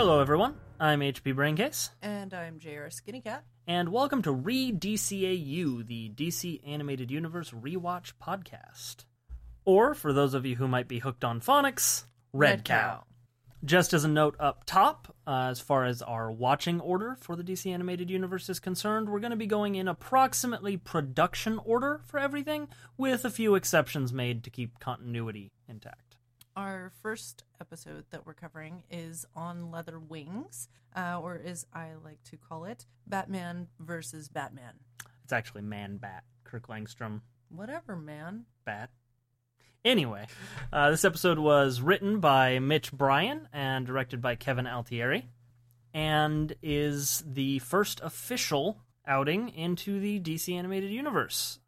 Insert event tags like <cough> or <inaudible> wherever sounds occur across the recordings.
Hello, everyone. I'm HP Braincase, And I'm JR Skinny Cat. and welcome to Re DCAU, the DC Animated Universe Rewatch podcast. Or, for those of you who might be hooked on phonics, Red, Cow. Just as a note up top, uh, as far as our watching order for the DC Animated Universe is concerned, we're going to be going in approximately production order for everything, with a few exceptions made to keep continuity intact. Our first episode that we're covering is on Leather Wings, uh, or as I like to call it, Batman versus Batman. It's actually Man Bat, Kirk Langstrom Whatever, man. Bat. Anyway, uh, this episode was written by Mitch Brian and directed by Kevin Altieri, and is the first official outing into the DC Animated Universe.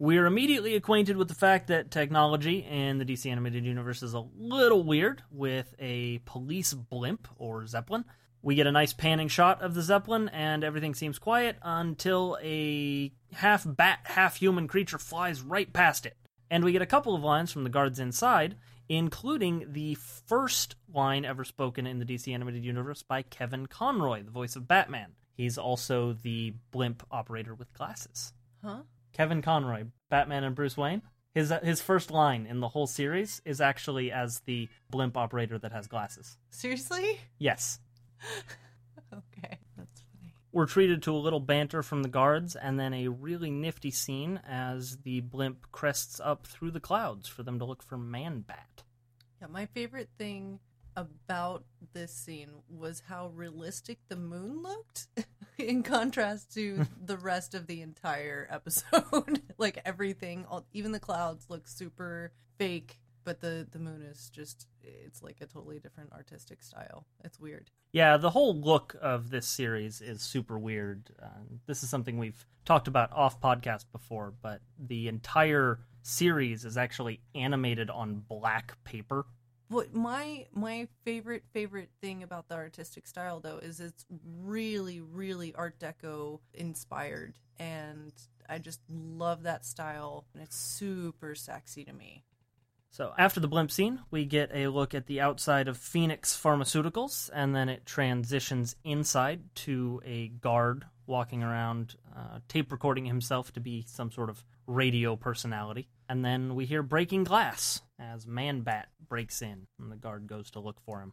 We're immediately acquainted with the fact that technology in the DC Animated Universe is a little weird, with a police blimp or Zeppelin. We get a nice panning shot of the Zeppelin, and everything seems quiet until a half bat, half human creature flies right past it. And we get a couple of lines from the guards inside, including the first line ever spoken in the DC Animated Universe by Kevin Conroy, the voice of Batman. He's also the blimp operator with glasses. Huh? Kevin Conroy, Batman and Bruce Wayne. His uh, his first line in the whole series is actually as the blimp operator that has glasses. Seriously? Yes. <laughs> Okay, that's funny. We're treated to a little banter from the guards and then a really nifty scene as the blimp crests up through the clouds for them to look for Man Bat. Yeah, my favorite thing about this scene was how realistic the moon looked <laughs> in contrast to the rest of the entire episode. <laughs> like everything, all, even the clouds look super fake, but the the moon is just it's like a totally different artistic style. It's weird. Yeah, the whole look of this series is super weird. Uh, this is something we've talked about off podcast before, but the entire series is actually animated on black paper. What my my favorite favorite thing about the artistic style though is it's really really art deco inspired and I just love that style and it's super sexy to me. So after the blimp scene, we get a look at the outside of Phoenix Pharmaceuticals, and then it transitions inside to a guard walking around, uh, tape recording himself to be some sort of radio personality. And then we hear breaking glass as Man Bat breaks in, and the guard goes to look for him.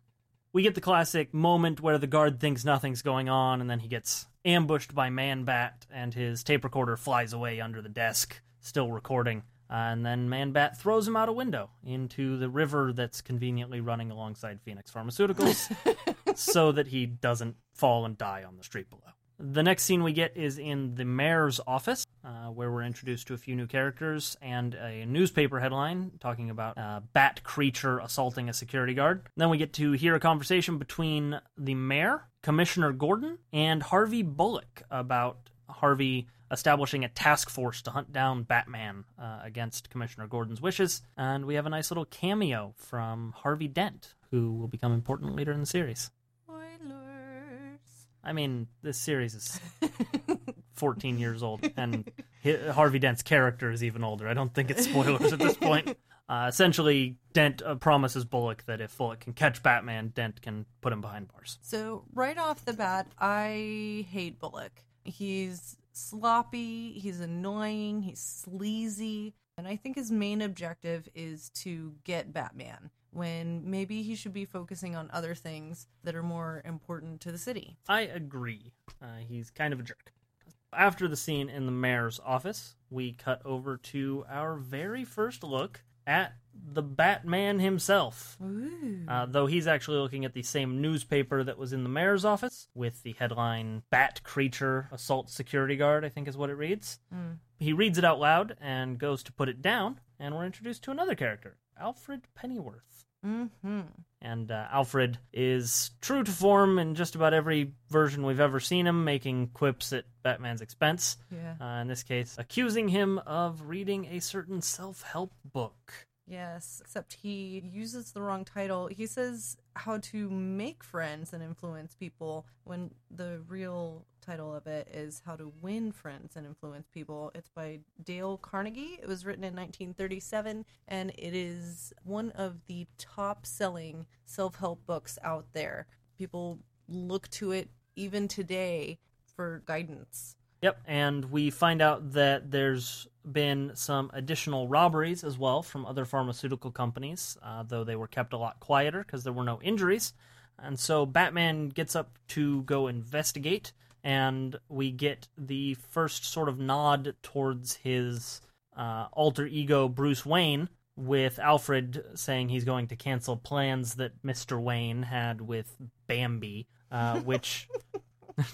We get the classic moment where the guard thinks nothing's going on, and then he gets ambushed by Man Bat, and his tape recorder flies away under the desk, still recording. Uh, and then Man Bat throws him out a window into the river that's conveniently running alongside Phoenix Pharmaceuticals <laughs> so that he doesn't fall and die on the street below. The next scene we get is in the mayor's office, uh, where we're introduced to a few new characters and a newspaper headline talking about a bat creature assaulting a security guard. Then we get to hear a conversation between the mayor, Commissioner Gordon, and Harvey Bullock about Harvey establishing a task force to hunt down Batman uh, against Commissioner Gordon's wishes. And we have a nice little cameo from Harvey Dent, who will become important later in the series. Spoilers. I mean, this series is <laughs> 14 years old, and Harvey Dent's character is even older. I don't think it's spoilers at this point. <laughs> Uh, essentially, Dent uh, promises Bullock that if Bullock can catch Batman, Dent can put him behind bars. So right off the bat, I hate Bullock. He's sloppy, he's annoying, he's sleazy, and I think his main objective is to get Batman when maybe he should be focusing on other things that are more important to the city. I agree. Uh, he's kind of a jerk. After the scene in the mayor's office, we cut over to our very first look at the Batman himself. Uh, though he's actually looking at the same newspaper that was in the mayor's office with the headline Bat Creature Assault Security Guard, I think is what it reads. Mm. He reads it out loud and goes to put it down, and we're introduced to another character, Alfred Pennyworth. Mm-hmm. And uh, Alfred is true to form in just about every version we've ever seen him, making quips at Batman's expense. Yeah. Uh, in this case, accusing him of reading a certain self help book. Yes, except he uses the wrong title. He says how to make friends and influence people when the real title of it is How to Win Friends and Influence People. It's by Dale Carnegie. It was written in 1937 and it is one of the top selling self help books out there. people look to it even today for guidance. Yep, and we find out that there's been some additional robberies as well from other pharmaceutical companies, uh, though they were kept a lot quieter because there were no injuries. And so Batman gets up to go investigate, and we get the first sort of nod towards his uh, alter ego, Bruce Wayne, with Alfred saying he's going to cancel plans that Mr. Wayne had with Bambi, uh, <laughs> which. <laughs>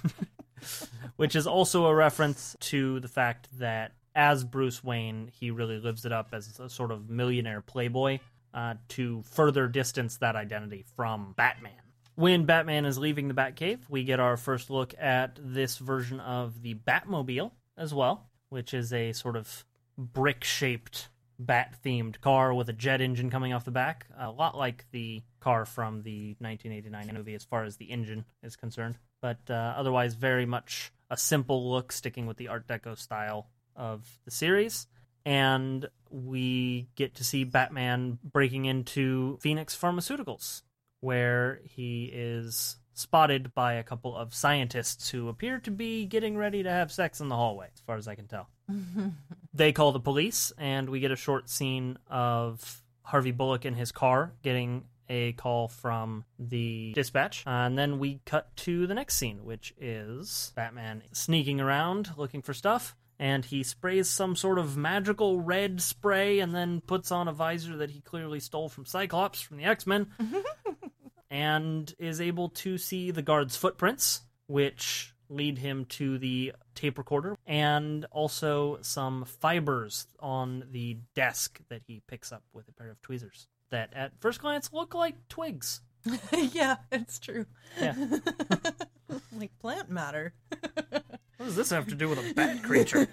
which is also a reference to the fact that as Bruce Wayne, he really lives it up as a sort of millionaire playboy uh, to further distance that identity from Batman. When Batman is leaving the Batcave, we get our first look at this version of the Batmobile as well, which is a sort of brick shaped bat themed car with a jet engine coming off the back, a lot like the car from the 1989 movie as far as the engine is concerned. But uh, otherwise, very much a simple look, sticking with the Art Deco style of the series. And we get to see Batman breaking into Phoenix Pharmaceuticals, where he is spotted by a couple of scientists who appear to be getting ready to have sex in the hallway, as far as I can tell. <laughs> they call the police, and we get a short scene of Harvey Bullock in his car getting a call from the dispatch. and then we cut to the next scene, which is Batman sneaking around looking for stuff. And he sprays some sort of magical red spray and then puts on a visor that he clearly stole from Cyclops from the X Men. <laughs> and is able to see the guard's footprints, which lead him to the tape recorder, and also some fibers on the desk that he picks up with a pair of tweezers that at first glance look like twigs. <laughs> yeah, it's true. Yeah. <laughs> like plant matter. what does this have to do with a <laughs> bat creature?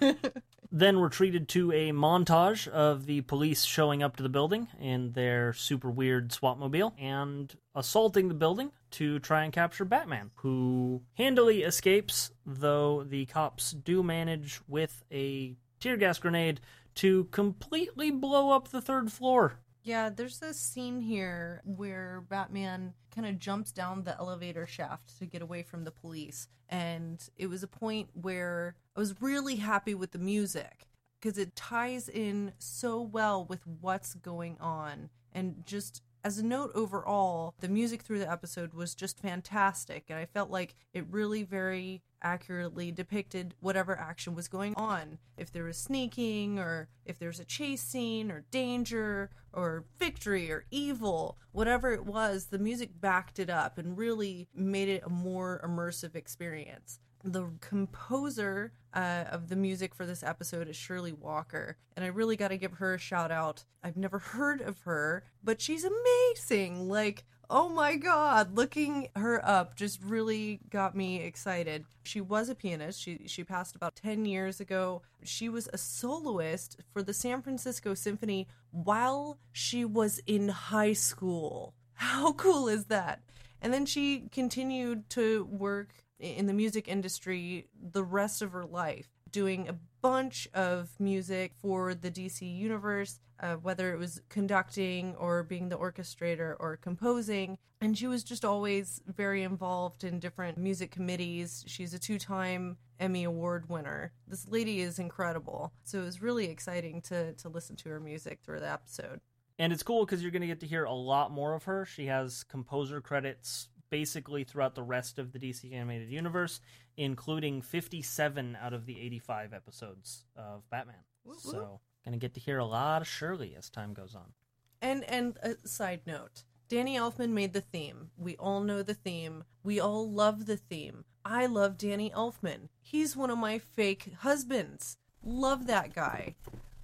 Then we're treated to a montage of the police showing up to the building in their super weird SWATmobile and assaulting the building to try and capture Batman, who handily escapes, though the cops do manage with a tear gas grenade to completely blow up the third floor. Yeah, there's this scene here where Batman kind of jumps down the elevator shaft to get away from the police. And it was a point where I was really happy with the music because it ties in so well with what's going on and just as a note overall, the music through the episode was just fantastic, and I felt like it really very accurately depicted whatever action was going on. If there was sneaking, or if there's a chase scene, or danger, or victory, or evil, whatever it was, the music backed it up and really made it a more immersive experience the composer uh, of the music for this episode is Shirley Walker, and I really got to give her a shout out. I've never heard of her, but she's amazing. Like, oh my god, looking her up just really got me excited. She was a pianist. She she passed about 10 years ago. She was a soloist for the San Francisco Symphony while she was in high school. How cool is that? And then she continued to work in the music industry the rest of her life, doing a bunch of music for the DC universe, uh, whether it was conducting or being the orchestrator or composing. And she was just always very involved in different music committees. She's a two time Emmy Award winner. This lady is incredible. So it was really exciting to, to listen to her music through the episode. And it's cool because you're going to get to hear a lot more of her. She has composer credits basically throughout the rest of the DC animated universe, including 57 out of the 85 episodes of Batman. So, gonna get to hear a lot of Shirley as time goes on. And and a side note, Danny Elfman made the theme. We all know the theme. We all love the theme. I love Danny Elfman. He's one of my fake husbands. Love that guy.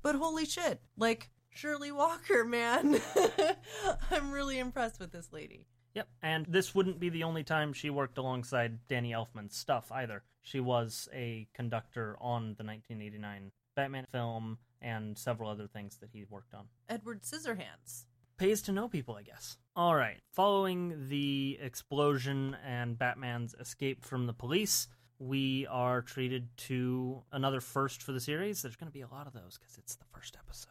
But holy shit, like Shirley Walker, man. <laughs> I'm really impressed with this lady. Yep, and this wouldn't be the only time she worked alongside Danny Elfman's stuff either. She was a conductor on the 1989 Batman film and several other things that he worked on. Edward Scissorhands. Pays to know people, I guess. All right, following the explosion and Batman's escape from the police, we are treated to another first for the series. There's going to be a lot of those because it's the first episode.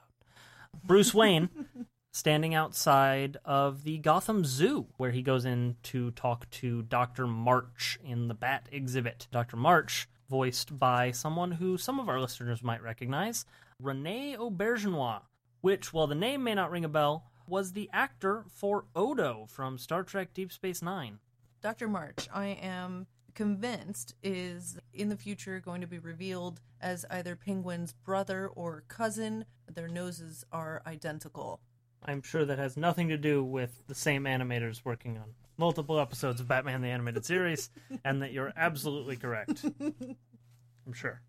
Bruce Wayne <laughs> standing outside of the Gotham Zoo, where he goes in to talk to Dr. March in the Bat exhibit. Dr. March, voiced by someone who some of our listeners might recognize, Rene Auberjonois, which, while the name may not ring a bell, was the actor for Odo from Star Trek Deep Space Nine. Dr. March, I am convinced, is in the future going to be revealed as either Penguin's brother or cousin. Their noses are identical. I'm sure that has nothing to do with the same animators working on multiple episodes of Batman the Animated Series, <laughs> and that you're absolutely correct. I'm sure.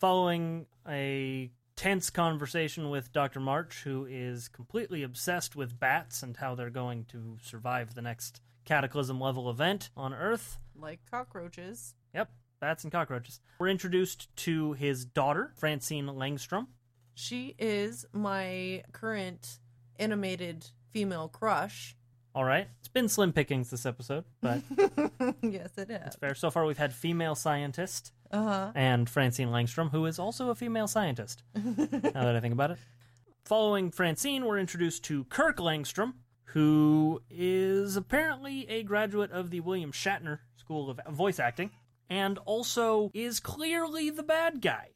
Following a tense conversation with Dr. March, who is completely obsessed with bats and how they're going to survive the next cataclysm level event on Earth. Like cockroaches. Yep, bats and cockroaches. We're introduced to his daughter, Francine Langstrom. She is my current animated female crush. All right. It's been slim pickings this episode, but <laughs> yes, it is. it's fair. So far, we've had female scientist Uh huh. and Francine Langstrom, who is also a female scientist, <laughs> now that I think about it. Following Francine, we're introduced to Kirk Langstrom, who is apparently a graduate of the William Shatner School of Voice Acting, and also is clearly the bad guy.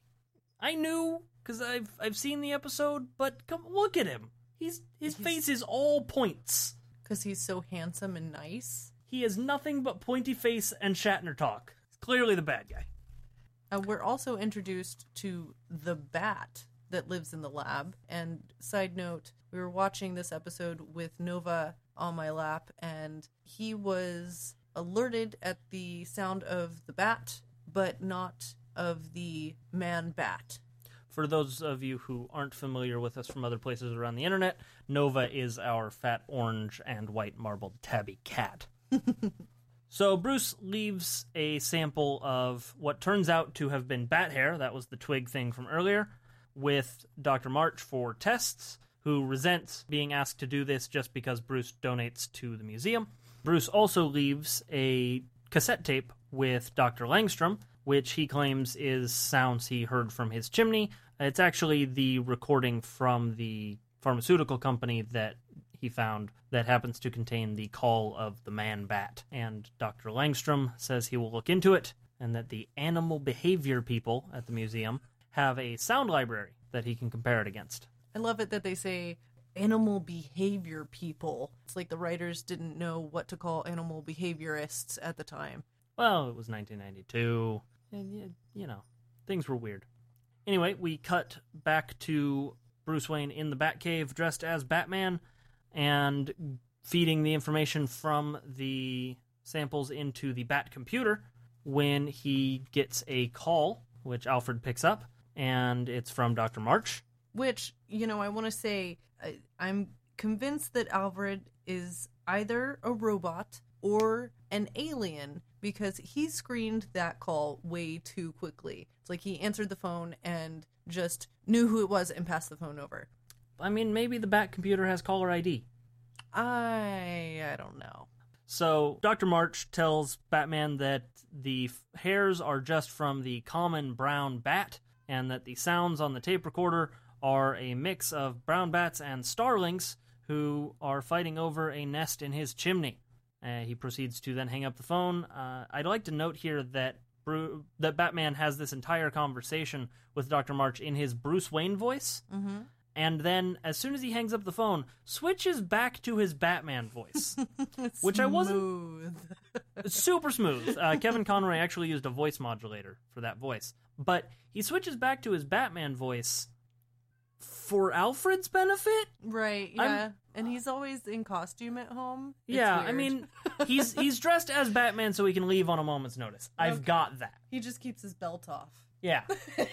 I knew because I've I've seen the episode, but come look at him. He's his face is all points. Because he's so handsome and nice. He has nothing but pointy face and Shatner talk. He's clearly the bad guy. Uh, we're also introduced to the bat that lives in the lab. And side note, we were watching this episode with Nova on my lap, and he was alerted at the sound of the bat, but not of the man bat. For those of you who aren't familiar with us from other places around the internet, Nova is our fat orange and white marbled tabby cat. <laughs> so Bruce leaves a sample of what turns out to have been bat hair, that was the twig thing from earlier, with Dr. March for tests, who resents being asked to do this just because Bruce donates to the museum. Bruce also leaves a cassette tape with Dr. Langstrom, which he claims is sounds he heard from his chimney. It's actually the recording from the pharmaceutical company that he found that happens to contain the call of the man bat. And Dr. Langstrom says he will look into it, and that the animal behavior people at the museum have a sound library that he can compare it against. I love it that they say animal behavior people. It's like the writers didn't know what to call animal behaviorists at the time. Well, it was 1992, and you know, things were weird. Anyway, we cut back to Bruce Wayne in the Batcave dressed as Batman and feeding the information from the samples into the Bat computer when he gets a call, which Alfred picks up, and it's from Dr. March. Which, you know, I want to say I, I'm convinced that Alfred is either a robot or an alien because he screened that call way too quickly. It's like he answered the phone and just knew who it was and passed the phone over. I mean, maybe the Bat computer has caller ID. I I don't know. So Dr. March tells Batman that the f- hairs are just from the common brown bat, and that the sounds on the tape recorder are a mix of brown bats and starlings who are fighting over a nest in his chimney. Uh, he proceeds to then hang up the phone. Uh, I'd like to note here that Bru- that Batman has this entire conversation with Dr. March in his Bruce Wayne voice. Mm-hmm. And then, as soon as he hangs up the phone, switches back to his Batman voice. <laughs> Which I wasn't- <laughs> super smooth. Uh, Kevin Conroy actually used a voice modulator for that voice, but he switches back to his Batman voice for Alfred's benefit. Right, I'm- yeah. And he's always in costume at home. It's yeah, I mean, <laughs> he's he's dressed as Batman so he can leave on a moment's notice. I've got that. he just keeps his belt off. Yeah, <laughs>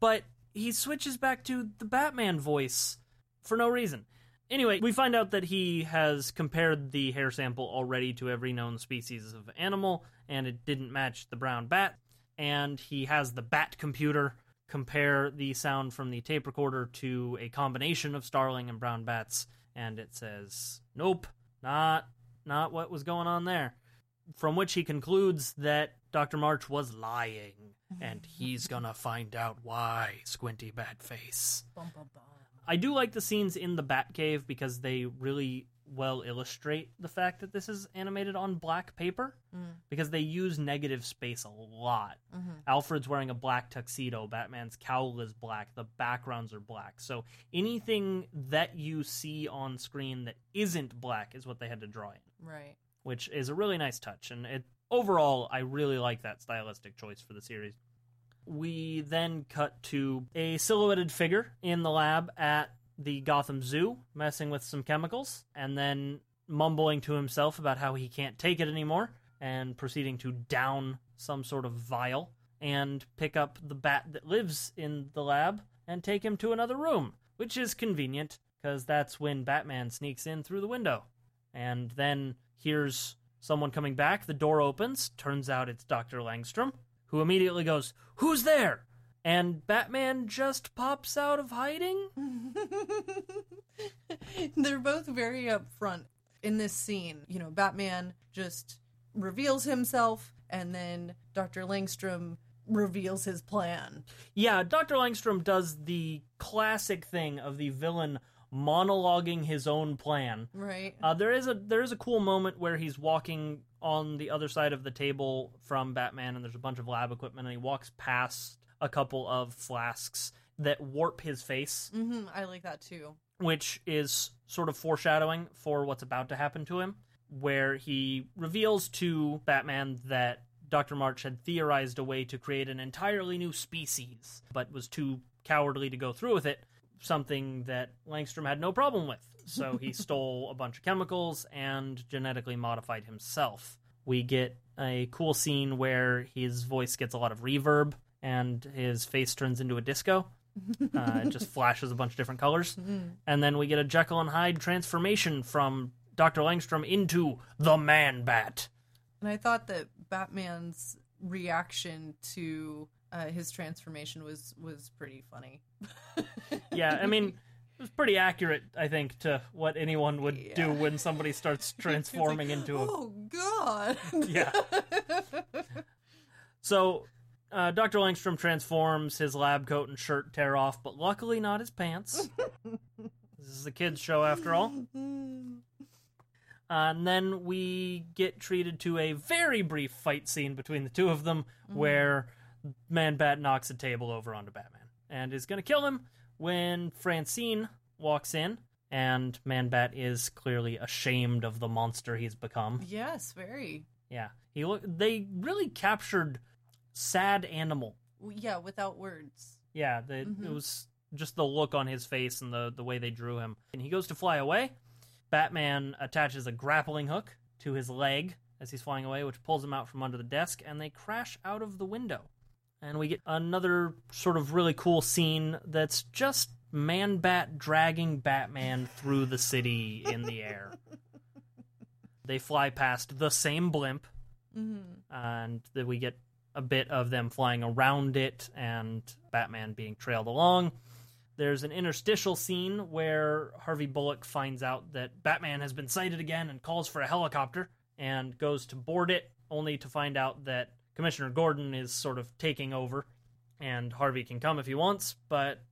but he switches back to the Batman voice for no reason. Anyway, we find out that he has compared the hair sample already to every known species of animal, and it didn't match the brown bat. And he has the bat computer compare the sound from the tape recorder to a combination of starling and brown bats, and it says, "Nope, not not what was going on there." From which he concludes that Dr. March was lying, <laughs> and he's gonna find out why, Squinty Batface. Bum, bum, bum. I do like the scenes in the Batcave because they really well illustrate the fact that this is animated on black paper Mm. because they use negative space a lot. Mhm. Alfred's wearing a black tuxedo, Batman's cowl is black, the backgrounds are black. So anything that you see on screen that isn't black is what they had to draw in, Right. which is a really nice touch and it overall I really like that stylistic choice for the series. We then cut to a silhouetted figure in the lab at the Gotham Zoo messing with some chemicals and then mumbling to himself about how he can't take it anymore and proceeding to down some sort of vial and pick up the bat that lives in the lab and take him to another room, which is convenient because that's when Batman sneaks in through the window and then hears someone coming back. The door opens. Turns out it's Dr. Langstrom, who immediately goes, Who's there? And Batman just pops out of hiding. <laughs> They're both very upfront in this scene. You know, Batman just reveals himself, and then Dr. Langstrom reveals his plan. Yeah, Dr. Langstrom does the classic thing of the villain monologuing his own plan. Right. Uh, there is a there is a cool moment where he's walking on the other side of the table from Batman, and there's a bunch of lab equipment, and he walks past a couple of flasks that warp his face, hmm I like that too. which is sort of foreshadowing for what's about to happen to him, where he reveals to Batman that Dr. March had theorized a way to create an entirely new species, but was too cowardly to go through with it, something that Langstrom had no problem with. So he <laughs> stole a bunch of chemicals and genetically modified himself. We get a cool scene where his voice gets a lot of reverb and his face turns into a disco. <laughs> Uh, it just flashes a bunch of different colors. And then we get a Jekyll and Hyde transformation from Dr. Langstrom into the Man Bat. And I thought that Batman's reaction to uh, his transformation was was pretty funny. <laughs> Yeah, I mean, it was pretty accurate, I think, to what anyone would do when somebody starts <laughs> transforming into a. Oh God! Yeah. So, uh, Dr. Langstrom transforms, his lab coat and shirt tear off, but luckily not his pants. <laughs> this is a kid's show after all. Uh, and then we get treated to a very brief fight scene between the two of them where Man Bat knocks a table over onto Batman and is going to kill him when Francine walks in. And Man Bat is clearly ashamed of the monster he's become. yes, very. Yeah, he look. They really captured sad animal. Yeah, without words. Yeah, the, it Mhm. was just the look on his face and the the way they drew him. And he goes to fly away. Batman attaches a grappling hook to his leg as he's flying away, which pulls him out from under the desk, and they crash out of the window. And we get another sort of really cool scene that's just Man Bat dragging Batman through the city in the air. <laughs> they fly past the same blimp, hmm and then we get a bit of them flying around it and Batman being trailed along. There's an interstitial scene where Harvey Bullock finds out that Batman has been sighted again and calls for a helicopter and goes to board it, only to find out that Commissioner Gordon is sort of taking over and Harvey can come if he wants, but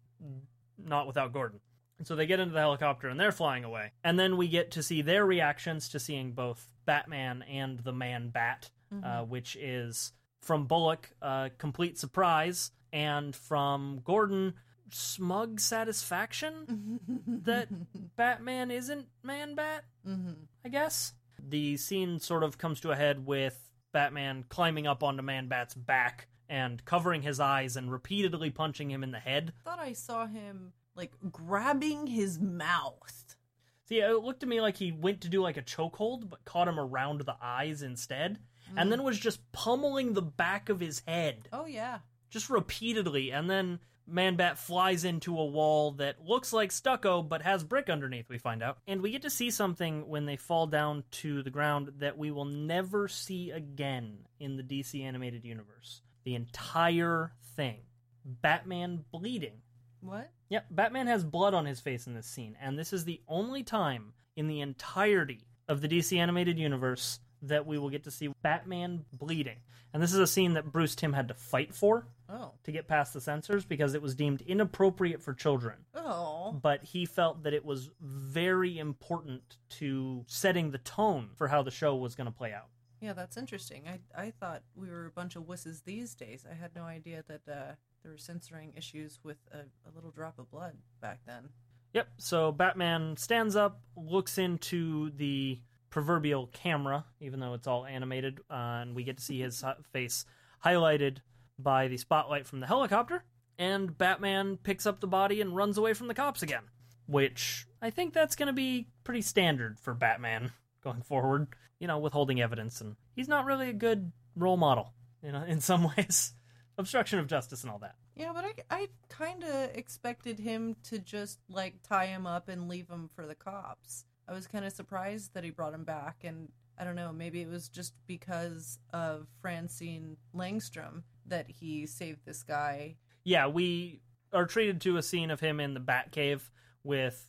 not without Gordon. And so they get into the helicopter and they're flying away. And then we get to see their reactions to seeing both Batman and the Man Bat, uh, which is from Bullock, a complete surprise, and from Gordon, smug satisfaction <laughs> that Batman isn't Man Bat, hmm I guess. The scene sort of comes to a head with Batman climbing up onto Man Bat's back and covering his eyes and repeatedly punching him in the head. thought I saw him like grabbing his mouth. See, it looked to me like he went to do like a chokehold, but caught him around the eyes instead, and then mm. was just pummeling the back of his head, Oh yeah. just repeatedly. And then Man Bat flies into a wall that looks like stucco, but has brick underneath, we find out. And we get to see something when they fall down to the ground that we will never see again in the DC animated universe. The entire thing. Batman bleeding. What? Yep, Batman has blood on his face in this scene, and this is the only time in the entirety of the DC animated universe that we will get to see Batman bleeding. And this is a scene that Bruce Timm had to fight for Oh. to get past the censors because it was deemed inappropriate for children. Oh. But he felt that it was very important to setting the tone for how the show was going to play out. Yeah, that's interesting. I I thought we were a bunch of wusses these days. I had no idea that uh, there were censoring issues with a, a little drop of blood back then. Yep. So Batman stands up, looks into the proverbial camera, even though it's all animated, uh, and we get to see his face highlighted by the spotlight from the helicopter. And Batman picks up the body and runs away from the cops again, which I think that's going to be pretty standard for Batman <laughs> going forward. You know, withholding evidence, and he's not really a good role model, you know, <laughs> in some ways. Obstruction of justice and all that. Yeah, but I, I kind of expected him to just like tie him up and leave him for the cops. I was kind of surprised that he brought him back, and I don't know, maybe it was just because of Francine Langstrom that he saved this guy. yeah, we are treated to a scene of him in the Bat Cave with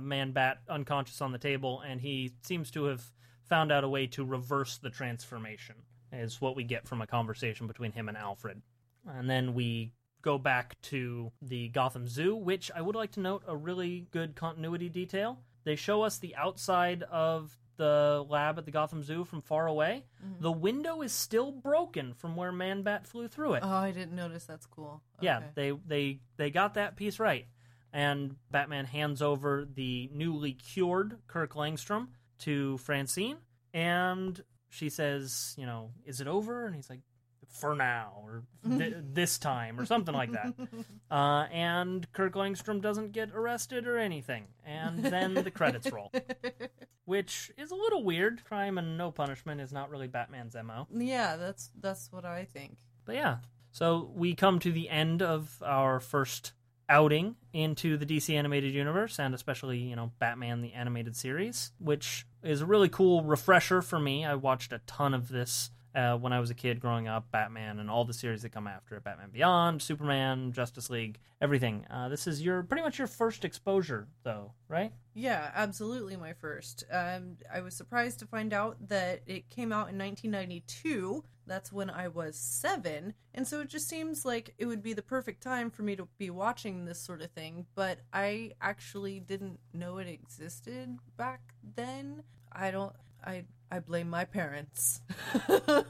Man Bat unconscious on the table, and he seems to have found out a way to reverse the transformation. Is what we get from a conversation between him and Alfred, and then we go back to the Gotham Zoo, which I would like to note a really good continuity detail. They show us the outside of the lab at the Gotham Zoo from far away. Mm-hmm. The window is still broken from where Man Bat flew through it. Oh, I didn't notice. That's cool. Yeah, they they they got that piece right. And Batman hands over the newly cured Kirk Langstrom to Francine, and she says, "You know, is it over?" And he's like, "For now, or th- this time, or something like that." <laughs> Uh, and Kirk Langstrom doesn't get arrested or anything, and then the credits roll, <laughs> which is a little weird. Crime and no punishment is not really Batman's mo. yeah, that's that's what I think. But yeah, so we come to the end of our first outing into the DC animated universe, and especially, you know, Batman the animated series, which is a really cool refresher for me. I watched a ton of this uh, when I was a kid growing up Batman and all the series that come after it Batman Beyond, Superman, Justice League, everything. Uh, this is your pretty much your first exposure, though, right? Yeah, absolutely my first. Um, I was surprised to find out that it came out in 1992. That's when I was seven. And so it just seems like it would be the perfect time for me to be watching this sort of thing. But I actually didn't know it existed back then. I don't. I I blame my parents. <laughs> but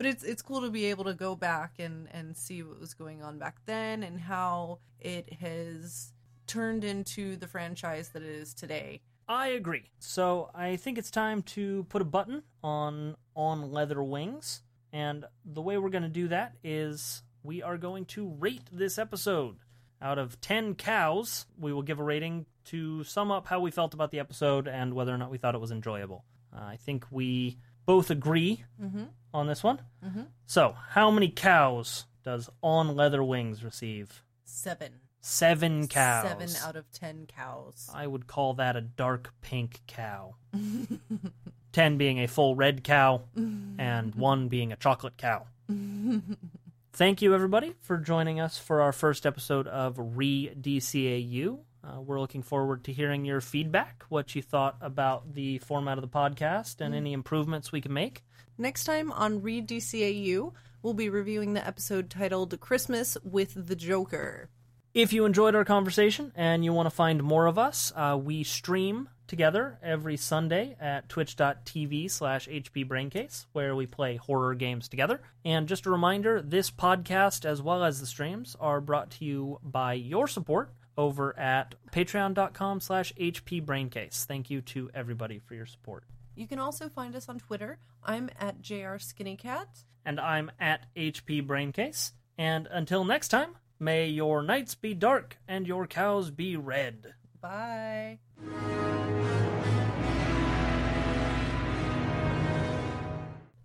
it's it's cool to be able to go back and and see what was going on back then and how it has turned into the franchise that it is today. I agree. So I think it's time to put a button on on leather wings, and the way we're going to do that is we are going to rate this episode. Out of ten cows, we will give a rating to sum up how we felt about the episode and whether or not we thought it was enjoyable. Uh, I think we both agree Mhm. on this one. Mhm. So, how many cows does On Leather Wings receive? Seven. Seven cows. Seven out of ten cows. I would call that a dark pink cow. <laughs> 10 being a full red cow, and <laughs> 1 being a chocolate cow. <laughs> Thank you, everybody, for joining us for our first episode of Re DCAU. Uh, we're looking forward to hearing your feedback, what you thought about the format of the podcast, and any improvements we can make. Next time on Re DCAU, we'll be reviewing the episode titled Christmas with the Joker. If you enjoyed our conversation and you want to find more of us, uh, we stream together every Sunday at twitch.tv slash hpbraincase, where we play horror games together. And just a reminder, this podcast, as well as the streams, are brought to you by your support over at patreon.com slash hpbraincase. Thank you to everybody for your support. You can also find us on Twitter. I'm at JRSkinnyCat. And I'm at hpbraincase. And until next time, may your nights be dark and your cows be red. Bye.